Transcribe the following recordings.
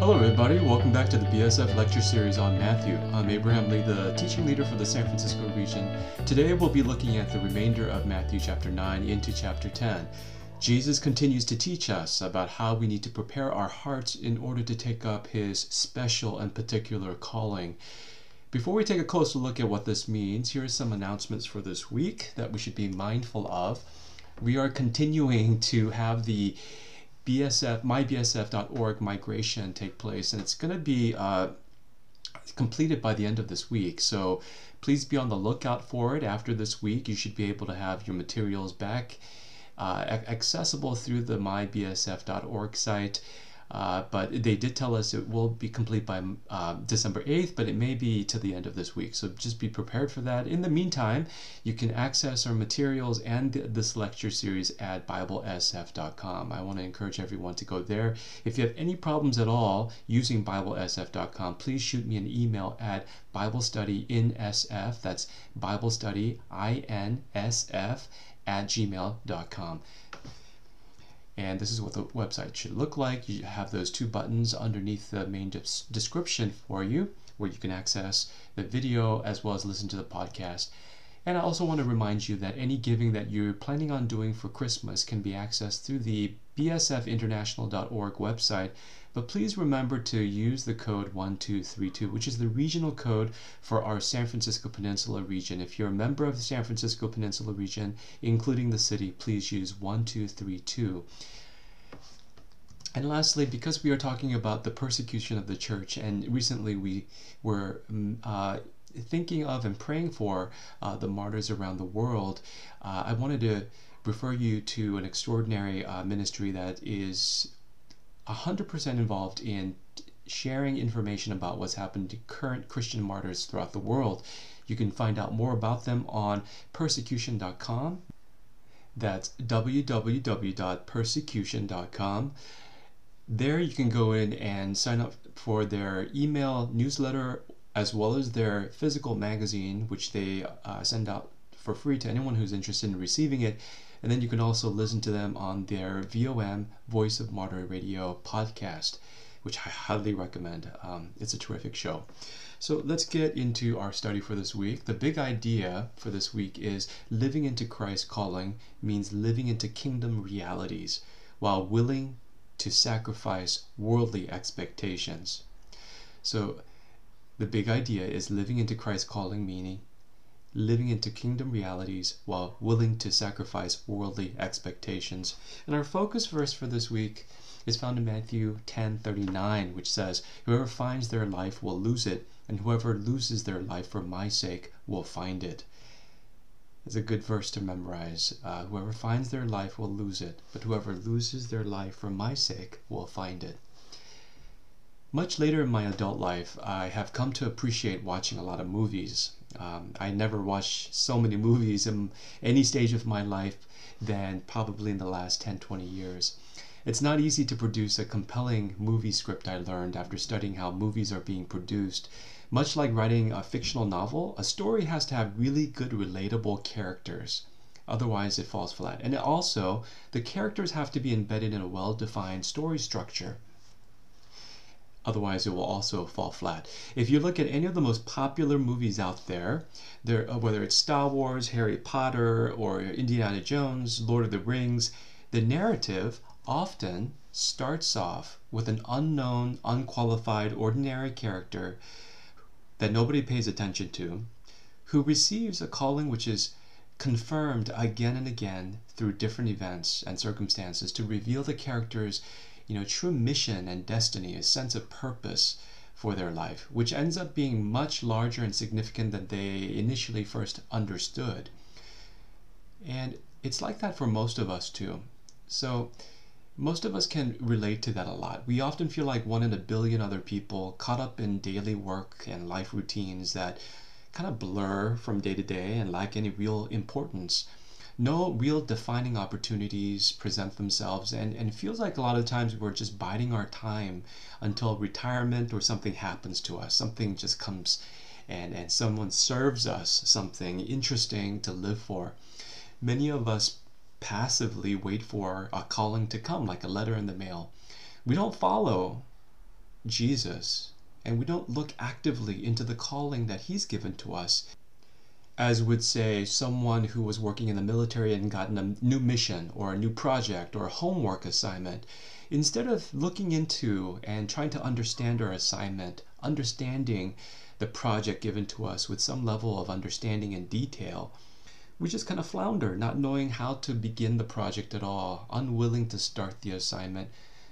Hello, everybody. Welcome back to the BSF lecture series on Matthew. I'm Abraham Lee, the teaching leader for the San Francisco region. Today, we'll be looking at the remainder of Matthew chapter 9 into chapter 10. Jesus continues to teach us about how we need to prepare our hearts in order to take up his special and particular calling. Before we take a closer look at what this means, here are some announcements for this week that we should be mindful of. We are continuing to have the BSF mybsf.org migration take place, and it's going to be uh, completed by the end of this week. So please be on the lookout for it. After this week, you should be able to have your materials back uh, accessible through the mybsf.org site. Uh, but they did tell us it will be complete by uh, December 8th, but it may be to the end of this week. So just be prepared for that. In the meantime, you can access our materials and this lecture series at BibleSF.com. I want to encourage everyone to go there. If you have any problems at all using BibleSF.com, please shoot me an email at BibleStudyInSF. That's BibleStudyINSF at gmail.com and this is what the website should look like. You have those two buttons underneath the main description for you where you can access the video as well as listen to the podcast. And I also want to remind you that any giving that you're planning on doing for Christmas can be accessed through the bsfinternational.org website. But please remember to use the code 1232, which is the regional code for our San Francisco Peninsula region. If you're a member of the San Francisco Peninsula region, including the city, please use 1232. And lastly, because we are talking about the persecution of the church, and recently we were mm, uh, thinking of and praying for uh, the martyrs around the world, uh, I wanted to refer you to an extraordinary uh, ministry that is 100% involved in sharing information about what's happened to current Christian martyrs throughout the world. You can find out more about them on persecution.com. That's www.persecution.com. There you can go in and sign up for their email newsletter as well as their physical magazine, which they uh, send out for free to anyone who's interested in receiving it. And then you can also listen to them on their VOM Voice of Martyr Radio podcast, which I highly recommend. Um, it's a terrific show. So let's get into our study for this week. The big idea for this week is living into Christ's calling means living into kingdom realities while willing to sacrifice worldly expectations. So the big idea is living into Christ's calling, meaning living into kingdom realities while willing to sacrifice worldly expectations. And our focus verse for this week is found in Matthew 10:39, which says, "Whoever finds their life will lose it, and whoever loses their life for my sake will find it." It's a good verse to memorize. Uh, whoever finds their life will lose it, but whoever loses their life for my sake will find it. Much later in my adult life, I have come to appreciate watching a lot of movies. Um, I never watched so many movies in any stage of my life than probably in the last 10 20 years. It's not easy to produce a compelling movie script, I learned after studying how movies are being produced. Much like writing a fictional novel, a story has to have really good, relatable characters. Otherwise, it falls flat. And also, the characters have to be embedded in a well defined story structure. Otherwise, it will also fall flat. If you look at any of the most popular movies out there, there uh, whether it's Star Wars, Harry Potter, or Indiana Jones, Lord of the Rings, the narrative often starts off with an unknown, unqualified, ordinary character that nobody pays attention to, who receives a calling which is confirmed again and again through different events and circumstances to reveal the character's you know, true mission and destiny, a sense of purpose for their life, which ends up being much larger and significant than they initially first understood. And it's like that for most of us too. So, most of us can relate to that a lot. We often feel like one in a billion other people caught up in daily work and life routines that kind of blur from day to day and lack any real importance no real defining opportunities present themselves and, and it feels like a lot of times we're just biding our time until retirement or something happens to us something just comes and, and someone serves us something interesting to live for. Many of us passively wait for a calling to come like a letter in the mail. We don't follow Jesus and we don't look actively into the calling that He's given to us, as would say someone who was working in the military and gotten a new mission or a new project or a homework assignment, instead of looking into and trying to understand our assignment, understanding the project given to us with some level of understanding and detail, we just kind of flounder, not knowing how to begin the project at all, unwilling to start the assignment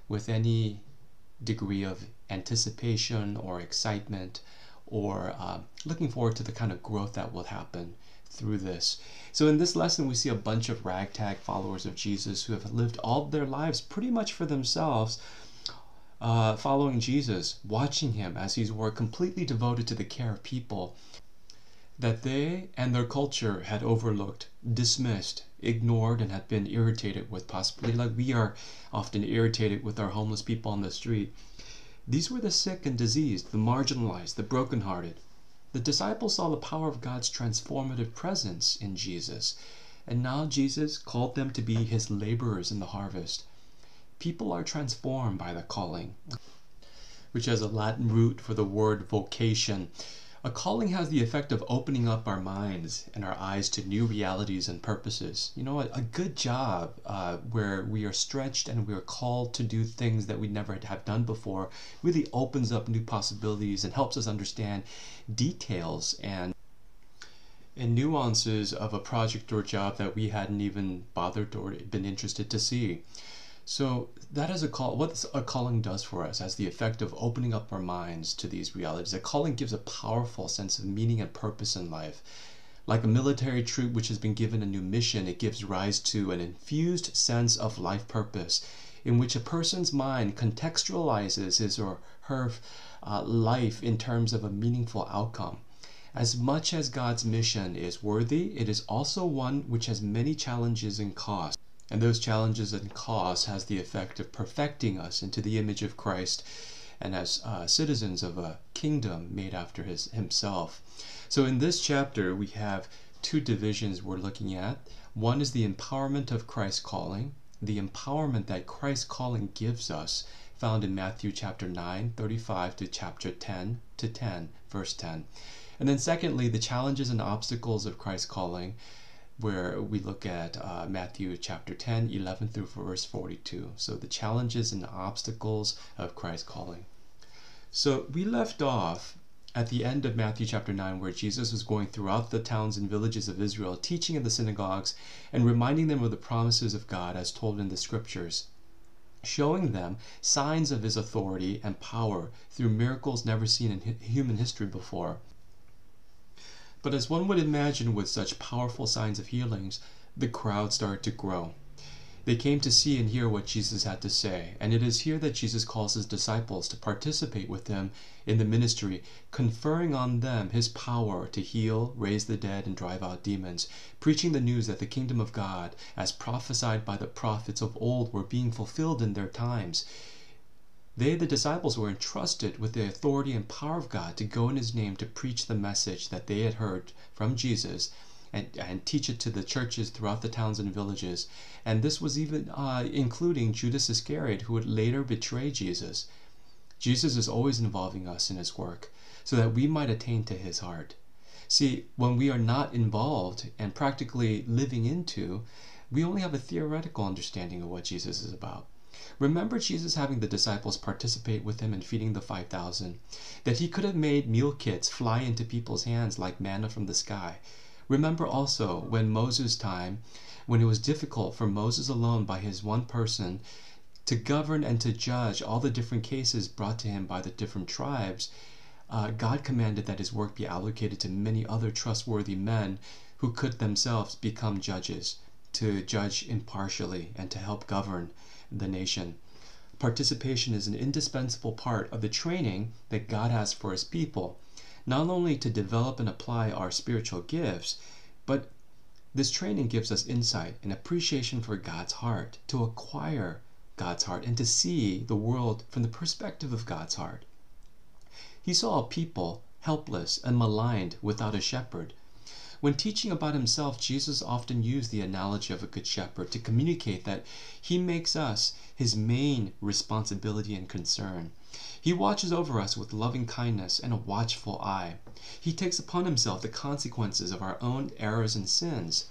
with any degree of anticipation or excitement or uh, looking forward to the kind of growth that will happen through this. So, in this lesson, we see a bunch of ragtag followers of Jesus who have lived all their lives pretty much for themselves, uh, following Jesus, watching him as he's were completely devoted to the care of people that they and their culture had overlooked, dismissed, ignored, and had been irritated with, possibly like we are often irritated with our homeless people on the street. These were the sick and diseased, the marginalized, the brokenhearted. The disciples saw the power of God's transformative presence in Jesus, and now Jesus called them to be his laborers in the harvest. People are transformed by the calling, which has a Latin root for the word vocation. A calling has the effect of opening up our minds and our eyes to new realities and purposes. You know, a, a good job uh, where we are stretched and we are called to do things that we never have done before really opens up new possibilities and helps us understand details and and nuances of a project or job that we hadn't even bothered or been interested to see. So that is a call. What a calling does for us has the effect of opening up our minds to these realities. A calling gives a powerful sense of meaning and purpose in life. Like a military troop which has been given a new mission, it gives rise to an infused sense of life purpose in which a person's mind contextualizes his or her uh, life in terms of a meaningful outcome. As much as God's mission is worthy, it is also one which has many challenges and costs and those challenges and costs has the effect of perfecting us into the image of Christ and as uh, citizens of a kingdom made after his himself. So in this chapter we have two divisions we're looking at. One is the empowerment of Christ's calling, the empowerment that Christ's calling gives us, found in Matthew chapter 9, 35 to chapter 10 to 10, verse 10. And then secondly, the challenges and obstacles of Christ's calling, where we look at uh, Matthew chapter 10, 11 through verse 42. So the challenges and obstacles of Christ's calling. So we left off at the end of Matthew chapter 9, where Jesus was going throughout the towns and villages of Israel, teaching in the synagogues and reminding them of the promises of God as told in the scriptures, showing them signs of his authority and power through miracles never seen in human history before. But as one would imagine with such powerful signs of healings, the crowd started to grow. They came to see and hear what Jesus had to say, and it is here that Jesus calls his disciples to participate with him in the ministry, conferring on them his power to heal, raise the dead, and drive out demons, preaching the news that the kingdom of God, as prophesied by the prophets of old, were being fulfilled in their times. They, the disciples, were entrusted with the authority and power of God to go in His name to preach the message that they had heard from Jesus and, and teach it to the churches throughout the towns and villages. And this was even uh, including Judas Iscariot, who would later betray Jesus. Jesus is always involving us in His work so that we might attain to His heart. See, when we are not involved and practically living into, we only have a theoretical understanding of what Jesus is about. Remember Jesus having the disciples participate with him in feeding the 5,000, that he could have made meal kits fly into people's hands like manna from the sky. Remember also when Moses' time, when it was difficult for Moses alone by his one person to govern and to judge all the different cases brought to him by the different tribes, uh, God commanded that his work be allocated to many other trustworthy men who could themselves become judges, to judge impartially and to help govern the nation. Participation is an indispensable part of the training that God has for His people, not only to develop and apply our spiritual gifts, but this training gives us insight and appreciation for God's heart, to acquire God's heart, and to see the world from the perspective of God's heart. He saw a people helpless and maligned without a shepherd, when teaching about himself, Jesus often used the analogy of a good shepherd to communicate that he makes us his main responsibility and concern. He watches over us with loving kindness and a watchful eye. He takes upon himself the consequences of our own errors and sins.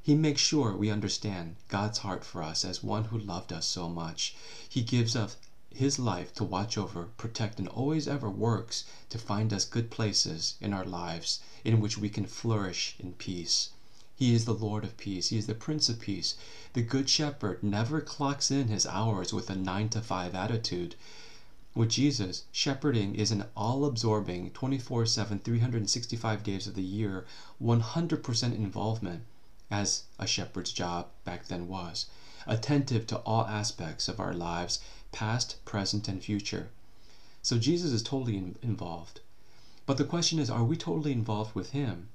He makes sure we understand God's heart for us as one who loved us so much. He gives us his life to watch over, protect, and always ever works to find us good places in our lives in which we can flourish in peace. He is the Lord of peace. He is the Prince of peace. The Good Shepherd never clocks in his hours with a 9 to 5 attitude. With Jesus, shepherding is an all absorbing 24 7, 365 days of the year, 100% involvement, as a shepherd's job back then was, attentive to all aspects of our lives, past, present, and future. So Jesus is totally in- involved. But the question is are we totally involved with Him?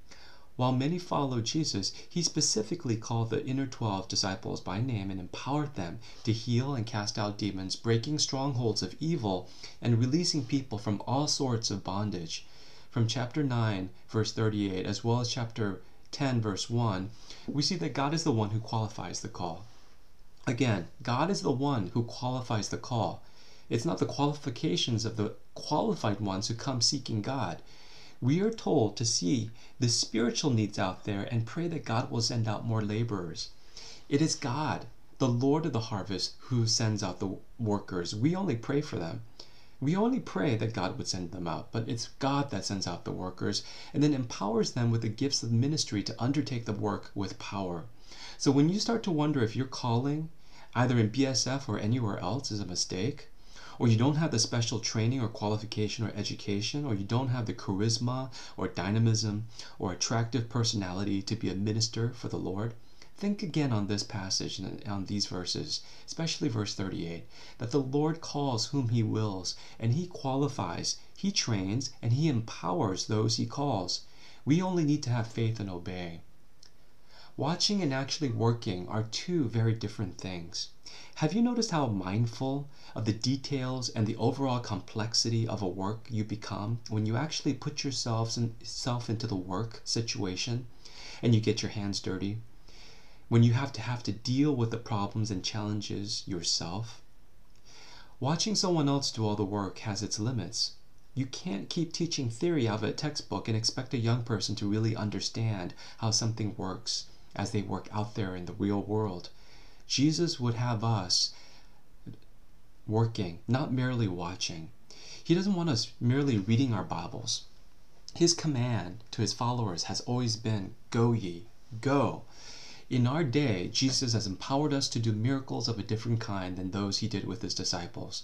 While many followed Jesus, he specifically called the inner 12 disciples by name and empowered them to heal and cast out demons, breaking strongholds of evil and releasing people from all sorts of bondage. From chapter 9, verse 38, as well as chapter 10, verse 1, we see that God is the one who qualifies the call. Again, God is the one who qualifies the call. It's not the qualifications of the qualified ones who come seeking God we are told to see the spiritual needs out there and pray that God will send out more laborers. It is God, the Lord of the harvest, who sends out the workers. We only pray for them. We only pray that God would send them out, but it's God that sends out the workers and then empowers them with the gifts of ministry to undertake the work with power. So when you start to wonder if your calling, either in BSF or anywhere else, is a mistake, or you don't have the special training or qualification or education, or you don't have the charisma or dynamism or attractive personality to be a minister for the Lord, think again on this passage and on these verses, especially verse 38, that the Lord calls whom he wills, and he qualifies, he trains, and he empowers those he calls. We only need to have faith and obey. Watching and actually working are two very different things. Have you noticed how mindful of the details and the overall complexity of a work you become when you actually put yourselves in, self into the work situation and you get your hands dirty? When you have to have to deal with the problems and challenges yourself? Watching someone else do all the work has its limits. You can't keep teaching theory out of a textbook and expect a young person to really understand how something works as they work out there in the real world. Jesus would have us working, not merely watching. He doesn't want us merely reading our Bibles. His command to his followers has always been go ye, go. In our day, Jesus has empowered us to do miracles of a different kind than those he did with his disciples.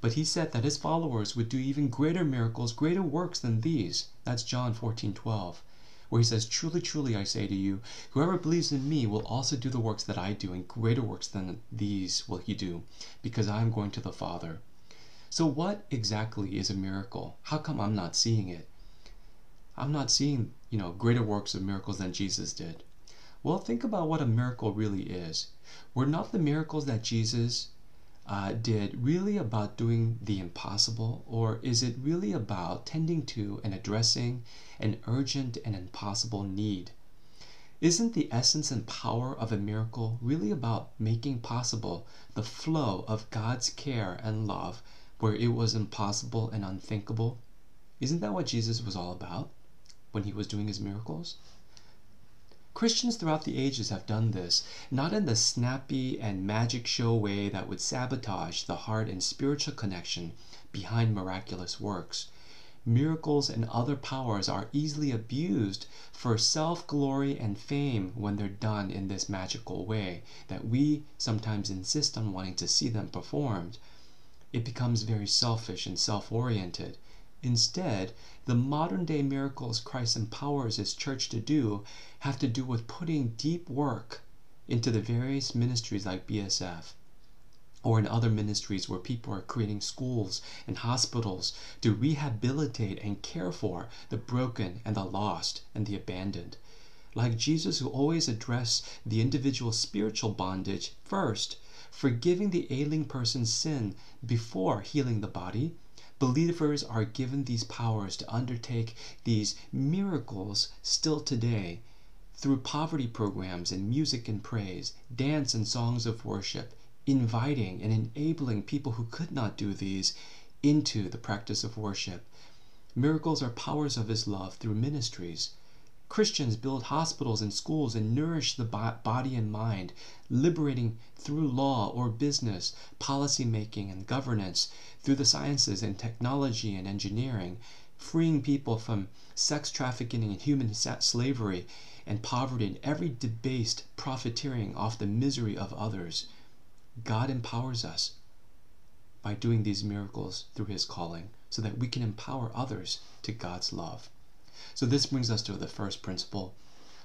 But he said that his followers would do even greater miracles, greater works than these. That's John 14 12 where he says, Truly, truly, I say to you, whoever believes in me will also do the works that I do, and greater works than these will he do, because I am going to the Father. So, what exactly is a miracle? How come I'm not seeing it? I'm not seeing, you know, greater works of miracles than Jesus did. Well, think about what a miracle really is. Were not the miracles that Jesus uh, did really about doing the impossible, or is it really about tending to and addressing an urgent and impossible need? Isn't the essence and power of a miracle really about making possible the flow of God's care and love where it was impossible and unthinkable? Isn't that what Jesus was all about when he was doing his miracles? Christians throughout the ages have done this, not in the snappy and magic show way that would sabotage the heart and spiritual connection behind miraculous works. Miracles and other powers are easily abused for self glory and fame when they're done in this magical way that we sometimes insist on wanting to see them performed. It becomes very selfish and self oriented. Instead, the modern day miracles Christ empowers his church to do have to do with putting deep work into the various ministries like BSF or in other ministries where people are creating schools and hospitals to rehabilitate and care for the broken and the lost and the abandoned. Like Jesus, who always addressed the individual spiritual bondage first, forgiving the ailing person's sin before healing the body, Believers are given these powers to undertake these miracles still today through poverty programs and music and praise, dance and songs of worship, inviting and enabling people who could not do these into the practice of worship. Miracles are powers of His love through ministries. Christians build hospitals and schools and nourish the body and mind, liberating through law or business, policy making and governance, through the sciences and technology and engineering, freeing people from sex trafficking and human slavery and poverty and every debased profiteering off the misery of others. God empowers us by doing these miracles through His calling so that we can empower others to God's love. So, this brings us to the first principle.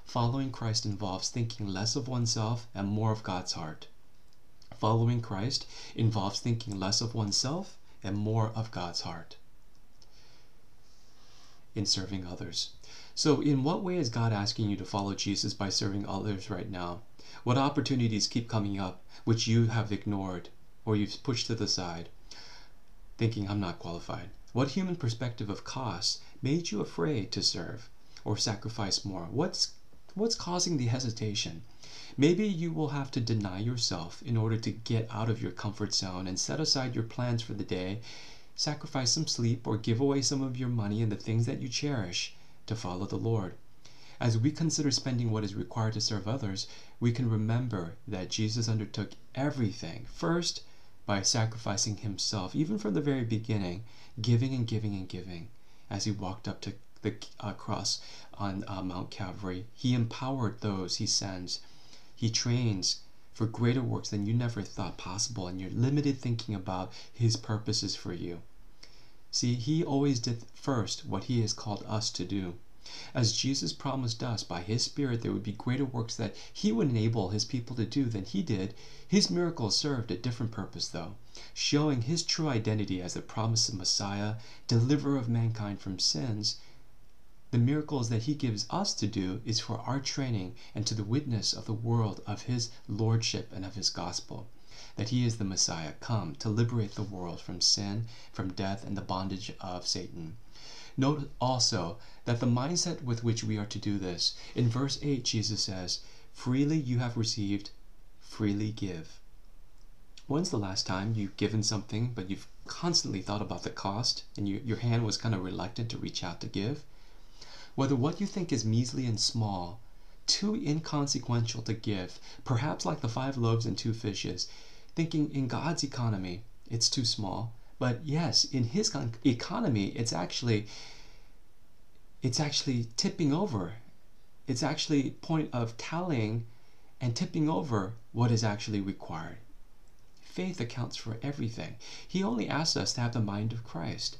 Following Christ involves thinking less of oneself and more of God's heart. Following Christ involves thinking less of oneself and more of God's heart in serving others. So, in what way is God asking you to follow Jesus by serving others right now? What opportunities keep coming up which you have ignored or you've pushed to the side, thinking, I'm not qualified? What human perspective of cost made you afraid to serve or sacrifice more? What's what's causing the hesitation? Maybe you will have to deny yourself in order to get out of your comfort zone and set aside your plans for the day, sacrifice some sleep, or give away some of your money and the things that you cherish to follow the Lord. As we consider spending what is required to serve others, we can remember that Jesus undertook everything first by sacrificing himself, even from the very beginning, giving and giving and giving as he walked up to the uh, cross on uh, Mount Calvary. He empowered those he sends. He trains for greater works than you never thought possible, and your limited thinking about his purposes for you. See, he always did first what he has called us to do. As Jesus promised us by his Spirit there would be greater works that he would enable his people to do than he did, his miracles served a different purpose, though, showing his true identity as the promised Messiah, deliverer of mankind from sins the miracles that he gives us to do is for our training and to the witness of the world of his lordship and of his gospel. That he is the Messiah come to liberate the world from sin, from death, and the bondage of Satan. Note also that the mindset with which we are to do this, in verse 8, Jesus says, Freely you have received, freely give. When's the last time you've given something, but you've constantly thought about the cost and you, your hand was kind of reluctant to reach out to give? whether what you think is measly and small, too inconsequential to give, perhaps like the five loaves and two fishes, thinking in God's economy it's too small, but yes, in his economy it's actually it's actually tipping over. It's actually point of tallying and tipping over what is actually required. Faith accounts for everything. He only asks us to have the mind of Christ.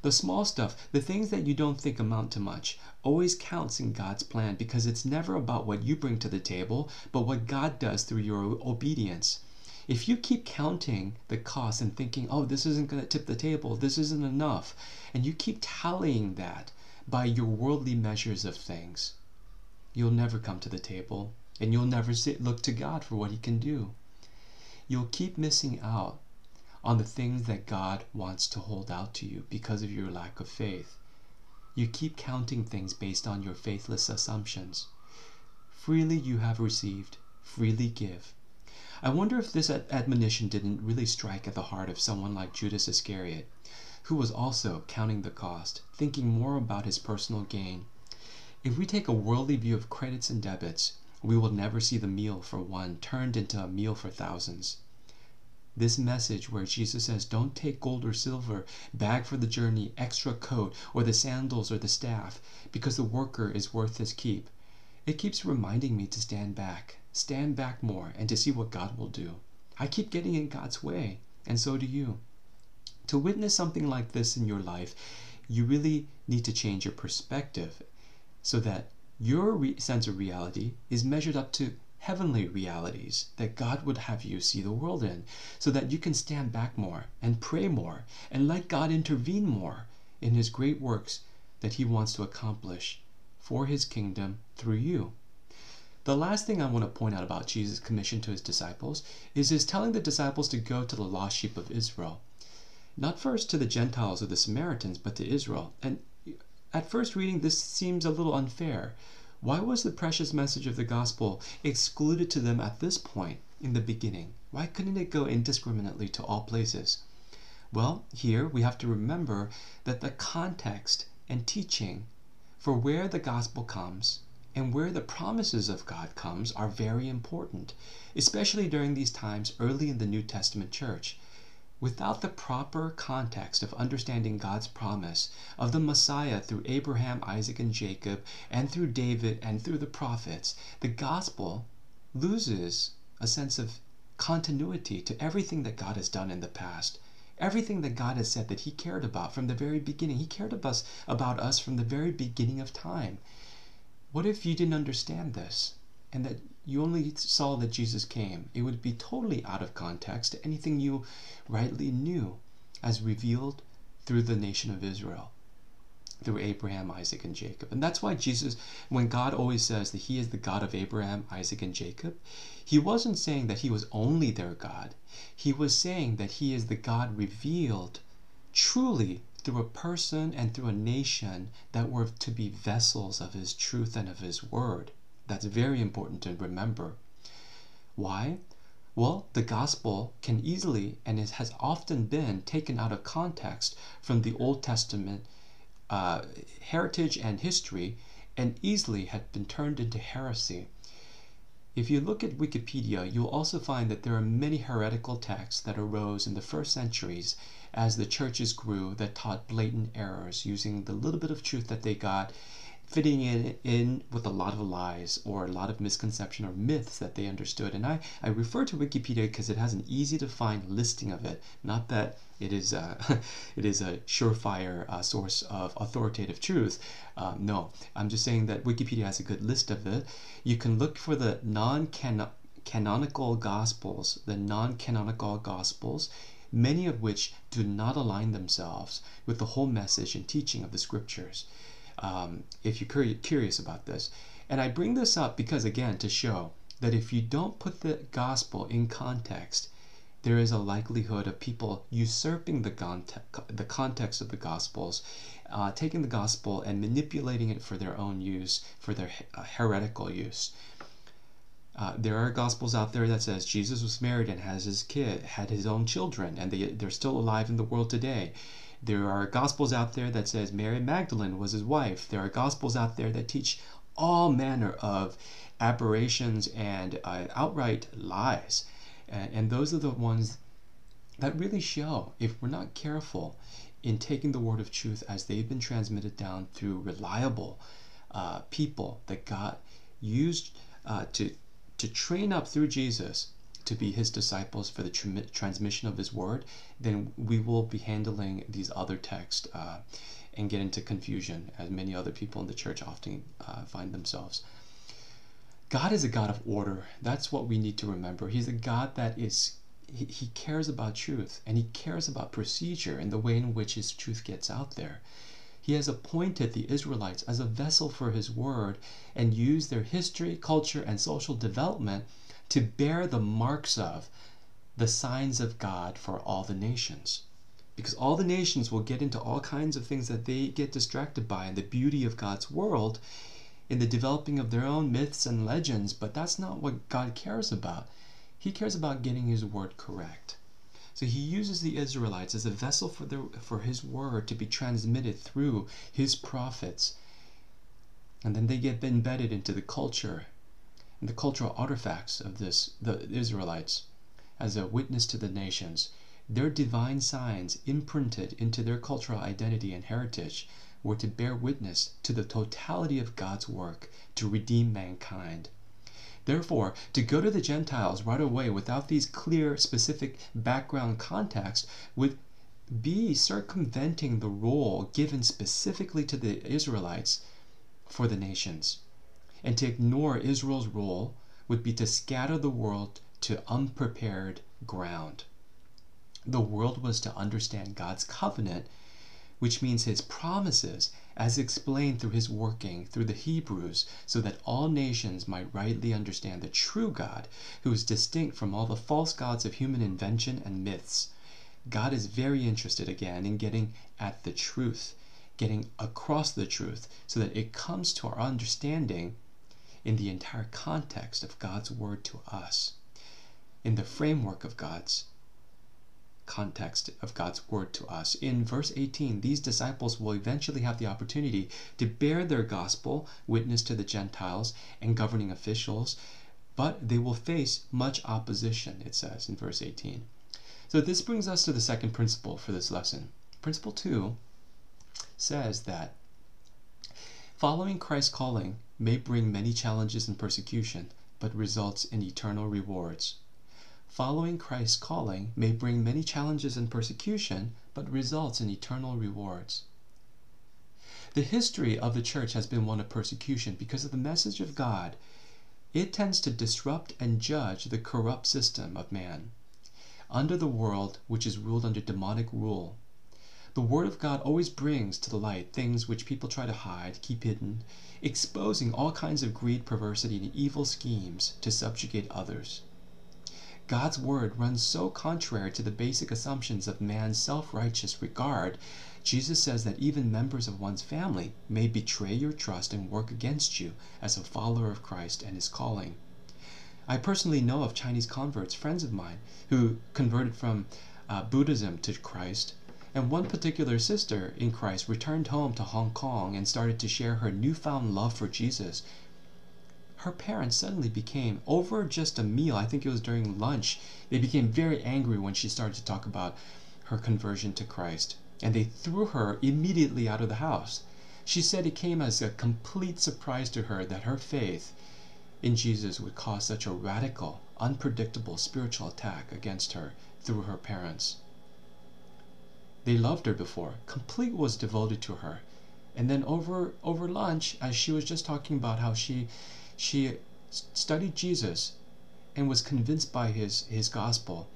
The small stuff, the things that you don't think amount to much, always counts in God's plan because it's never about what you bring to the table, but what God does through your obedience. If you keep counting the cost and thinking, oh, this isn't going to tip the table, this isn't enough, and you keep tallying that by your worldly measures of things, you'll never come to the table and you'll never sit, look to God for what He can do. You'll keep missing out on the things that God wants to hold out to you because of your lack of faith. You keep counting things based on your faithless assumptions. Freely you have received, freely give. I wonder if this admonition didn't really strike at the heart of someone like Judas Iscariot, who was also counting the cost, thinking more about his personal gain. If we take a worldly view of credits and debits, we will never see the meal for one turned into a meal for thousands. This message where Jesus says, Don't take gold or silver, bag for the journey, extra coat, or the sandals or the staff, because the worker is worth his keep. It keeps reminding me to stand back, stand back more, and to see what God will do. I keep getting in God's way, and so do you. To witness something like this in your life, you really need to change your perspective so that your re- sense of reality is measured up to heavenly realities that God would have you see the world in, so that you can stand back more and pray more and let God intervene more in His great works that He wants to accomplish for His kingdom through you. The last thing I want to point out about Jesus' commission to His disciples is His telling the disciples to go to the lost sheep of Israel. Not first to the Gentiles or the Samaritans, but to Israel. And at first reading, this seems a little unfair. Why was the precious message of the gospel excluded to them at this point in the beginning? Why couldn't it go indiscriminately to all places? Well, here we have to remember that the context and teaching for where the gospel comes and where the promises of God comes are very important, especially during these times early in the New Testament church. Without the proper context of understanding God's promise of the Messiah through Abraham, Isaac, and Jacob, and through David and through the prophets, the gospel loses a sense of continuity to everything that God has done in the past. Everything that God has said that He cared about from the very beginning. He cared about us, about us from the very beginning of time. What if you didn't understand this and that you only saw that Jesus came? It would be totally out of context to anything you rightly knew as revealed through the nation of Israel, through Abraham, Isaac, and Jacob. And that's why Jesus, when God always says that He is the God of Abraham, Isaac, and Jacob, He wasn't saying that He was only their God. He was saying that He is the God revealed truly through a person and through a nation that were to be vessels of His truth and of His word. That's very important to remember. Why? Well, the gospel can easily and it has often been taken out of context from the Old Testament uh, heritage and history and easily had been turned into heresy. If you look at Wikipedia, you'll also find that there are many heretical texts that arose in the first centuries as the churches grew that taught blatant errors using the little bit of truth that they got fitting it in with a lot of lies or a lot of misconception or myths that they understood. And i, I refer to wikipedia because it has an easy to find listing of it. Not that it is a, it is a surefire uh, source of authoritative truth um, no i'm just saying that wikipedia has a good list of it you can look for the non-canonical gospels the non-canonical gospels many of which do not align themselves with the whole message and teaching of the scriptures. Um, if you're curious about this. And I bring this up because, again, to show that if you don't put the gospel in context, there is a likelihood of people usurping the, context, the context of the gospels, uh, taking the gospel and manipulating it for their own use, for their uh, heretical use. Uh, there are gospels out there that says Jesus was married and has his kid, had his own children, and they, they're still alive in the world today. There are gospels out there that says Mary Magdalene was his wife. There are gospels out there that teach all manner of aberrations and uh, outright lies. And, those are the ones that really show, if we're not careful in taking the word of truth as they've been transmitted down through reliable uh, people that God used uh, to to train up through Jesus to be his disciples for the tr- transmission of his word, then we will be handling these other texts uh, and get into confusion, as many other people in the church often uh, find themselves. God is a God of order. That's what we need to remember. He's a God that is, he, he cares about truth and he cares about procedure and the way in which his truth gets out there. He has appointed the Israelites as a vessel for His word and used their history, culture, and social development to bear the marks of the signs of God for all the nations. Because all the nations will get into all kinds of things that they get distracted by and the beauty of God's world, in the developing of their own myths and legends, but that's not what God cares about. He cares about getting His word correct. So he uses the Israelites as a vessel for, the, for his word to be transmitted through his prophets. And then they get embedded into the culture and the cultural artifacts of this the Israelites as a witness to the nations. Their divine signs imprinted into their cultural identity and heritage were to bear witness to the totality of God's work to redeem mankind. Therefore, to go to the Gentiles right away without these clear, specific background context would be circumventing the role given specifically to the Israelites for the nations. And to ignore Israel's role would be to scatter the world to unprepared ground. The world was to understand God's covenant, which means his promises as explained through his working through the Hebrews, so that all nations might rightly understand the true God, who is distinct from all the false gods of human invention and myths. God is very interested again in getting at the truth, getting across the truth, so that it comes to our understanding in the entire context of God's word to us, in the framework of God's context of God's word to us. In verse 18, these disciples will eventually have the opportunity to bear their gospel witness to the Gentiles and governing officials, but they will face much opposition, it says in verse 18. So this brings us to the second principle for this lesson. Principle 2 says that following Christ's calling may bring many challenges and persecution, but results in eternal rewards. Following Christ's calling may bring many challenges and persecution, but results in eternal rewards. The history of the church has been one of persecution because of the message of God. It tends to disrupt and judge the corrupt system of man under the world which is ruled under demonic rule. The Word of God always brings to the light things which people try to hide, keep hidden, exposing all kinds of greed, perversity, and evil schemes to subjugate others. God's word runs so contrary to the basic assumptions of man's self righteous regard, Jesus says that even members of one's family may betray your trust and work against you as a follower of Christ and his calling. I personally know of Chinese converts, friends of mine, who converted from uh, Buddhism to Christ. And one particular sister in Christ returned home to Hong Kong and started to share her newfound love for Jesus her parents suddenly became over just a meal i think it was during lunch they became very angry when she started to talk about her conversion to christ. And they threw her immediately out of the house. She said it came as a complete surprise to her that her faith in jesus would cause such a radical unpredictable spiritual attack against her through her parents. They loved her before. Complete was devoted to her. And then over over lunch as she was just talking about how she she studied Jesus and was convinced by his, his gospel.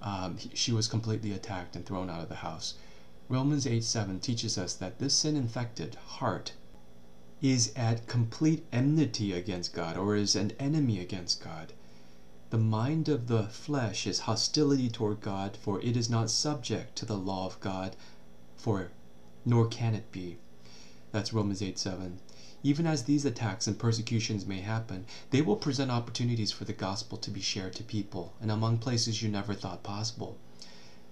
Um, she was completely attacked and thrown out of the house. Romans 8 7 teaches us that this sin infected heart is at complete enmity against God or is an enemy against God. The mind of the flesh is hostility toward God, for it is not subject to the law of God, for nor can it be. That's Romans 8 7. Even as these attacks and persecutions may happen, they will present opportunities for the gospel to be shared to people and among places you never thought possible.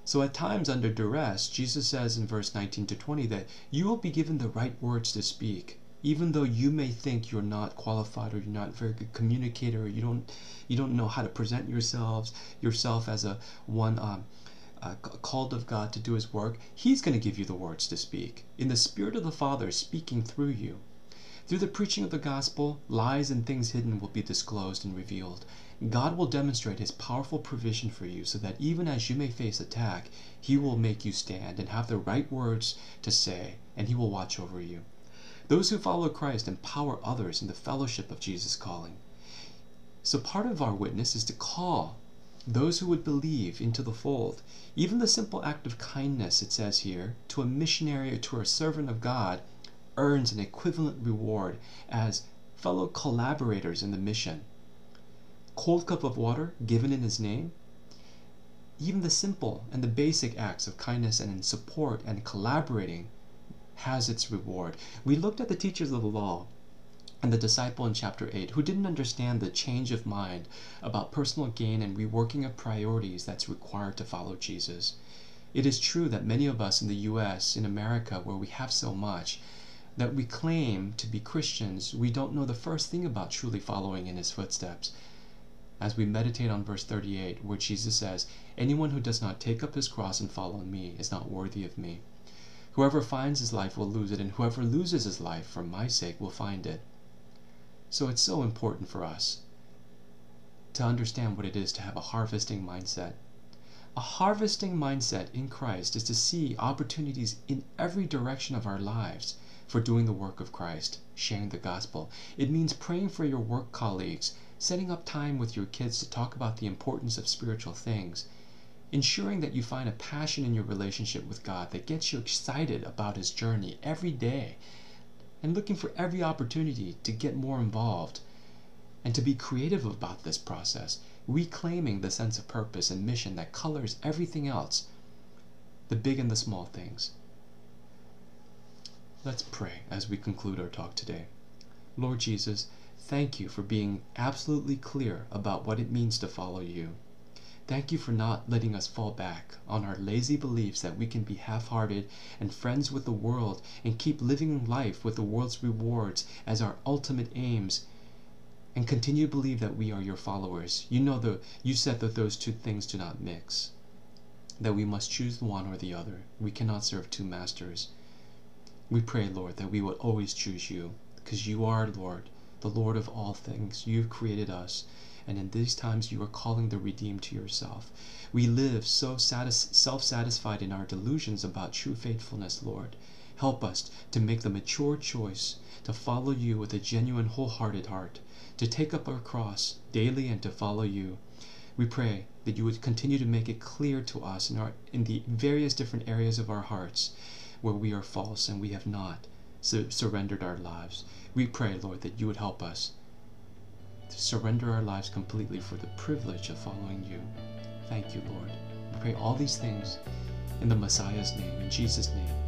So at times under duress, Jesus says in verse 19 to 20 that you will be given the right words to speak, even though you may think you're not qualified or you're not a very good communicator or you don't you don't know how to present yourselves yourself as a one um, uh, called of God to do His work. He's going to give you the words to speak in the Spirit of the Father speaking through you. Through the preaching of the gospel, lies and things hidden will be disclosed and revealed. God will demonstrate his powerful provision for you so that even as you may face attack, he will make you stand and have the right words to say, and he will watch over you. Those who follow Christ empower others in the fellowship of Jesus' calling. So part of our witness is to call those who would believe into the fold. Even the simple act of kindness, it says here, to a missionary or to a servant of God earns an equivalent reward as fellow collaborators in the mission. Cold cup of water given in his name. Even the simple and the basic acts of kindness and in support and collaborating has its reward. We looked at the teachers of the law and the disciple in chapter 8 who didn't understand the change of mind about personal gain and reworking of priorities that's required to follow Jesus. It is true that many of us in the US, in America, where we have so much, that we claim to be Christians, we don't know the first thing about truly following in his footsteps. As we meditate on verse 38, where Jesus says, Anyone who does not take up his cross and follow me is not worthy of me. Whoever finds his life will lose it, and whoever loses his life for my sake will find it. So it's so important for us to understand what it is to have a harvesting mindset. A harvesting mindset in Christ is to see opportunities in every direction of our lives for doing the work of Christ, sharing the gospel. It means praying for your work colleagues, setting up time with your kids to talk about the importance of spiritual things, ensuring that you find a passion in your relationship with God that gets you excited about His journey every day, and looking for every opportunity to get more involved and to be creative about this process, reclaiming the sense of purpose and mission that colors everything else, the big and the small things. Let's pray as we conclude our talk today. Lord Jesus, thank you for being absolutely clear about what it means to follow you. Thank you for not letting us fall back on our lazy beliefs that we can be half hearted and friends with the world and keep living life with the world's rewards as our ultimate aims and continue to believe that we are your followers. You know the you said that those two things do not mix. That we must choose one or the other. We cannot serve two masters. We pray, Lord, that we will always choose you, because you are Lord, the Lord of all things. You've created us, and in these times you are calling the redeemed to yourself. We live so satis- self satisfied in our delusions about true faithfulness, Lord. Help us to make the mature choice to follow you with a genuine, wholehearted heart to take up our cross daily and to follow you. We pray that you would continue to make it clear to us in, our, in the various different areas of our hearts where we are false and we have not surrendered our lives. We pray, Lord, that you would help us to surrender our lives completely for the privilege of following you. Thank you, Lord. We pray all these things in the Messiah's name, in Jesus' name.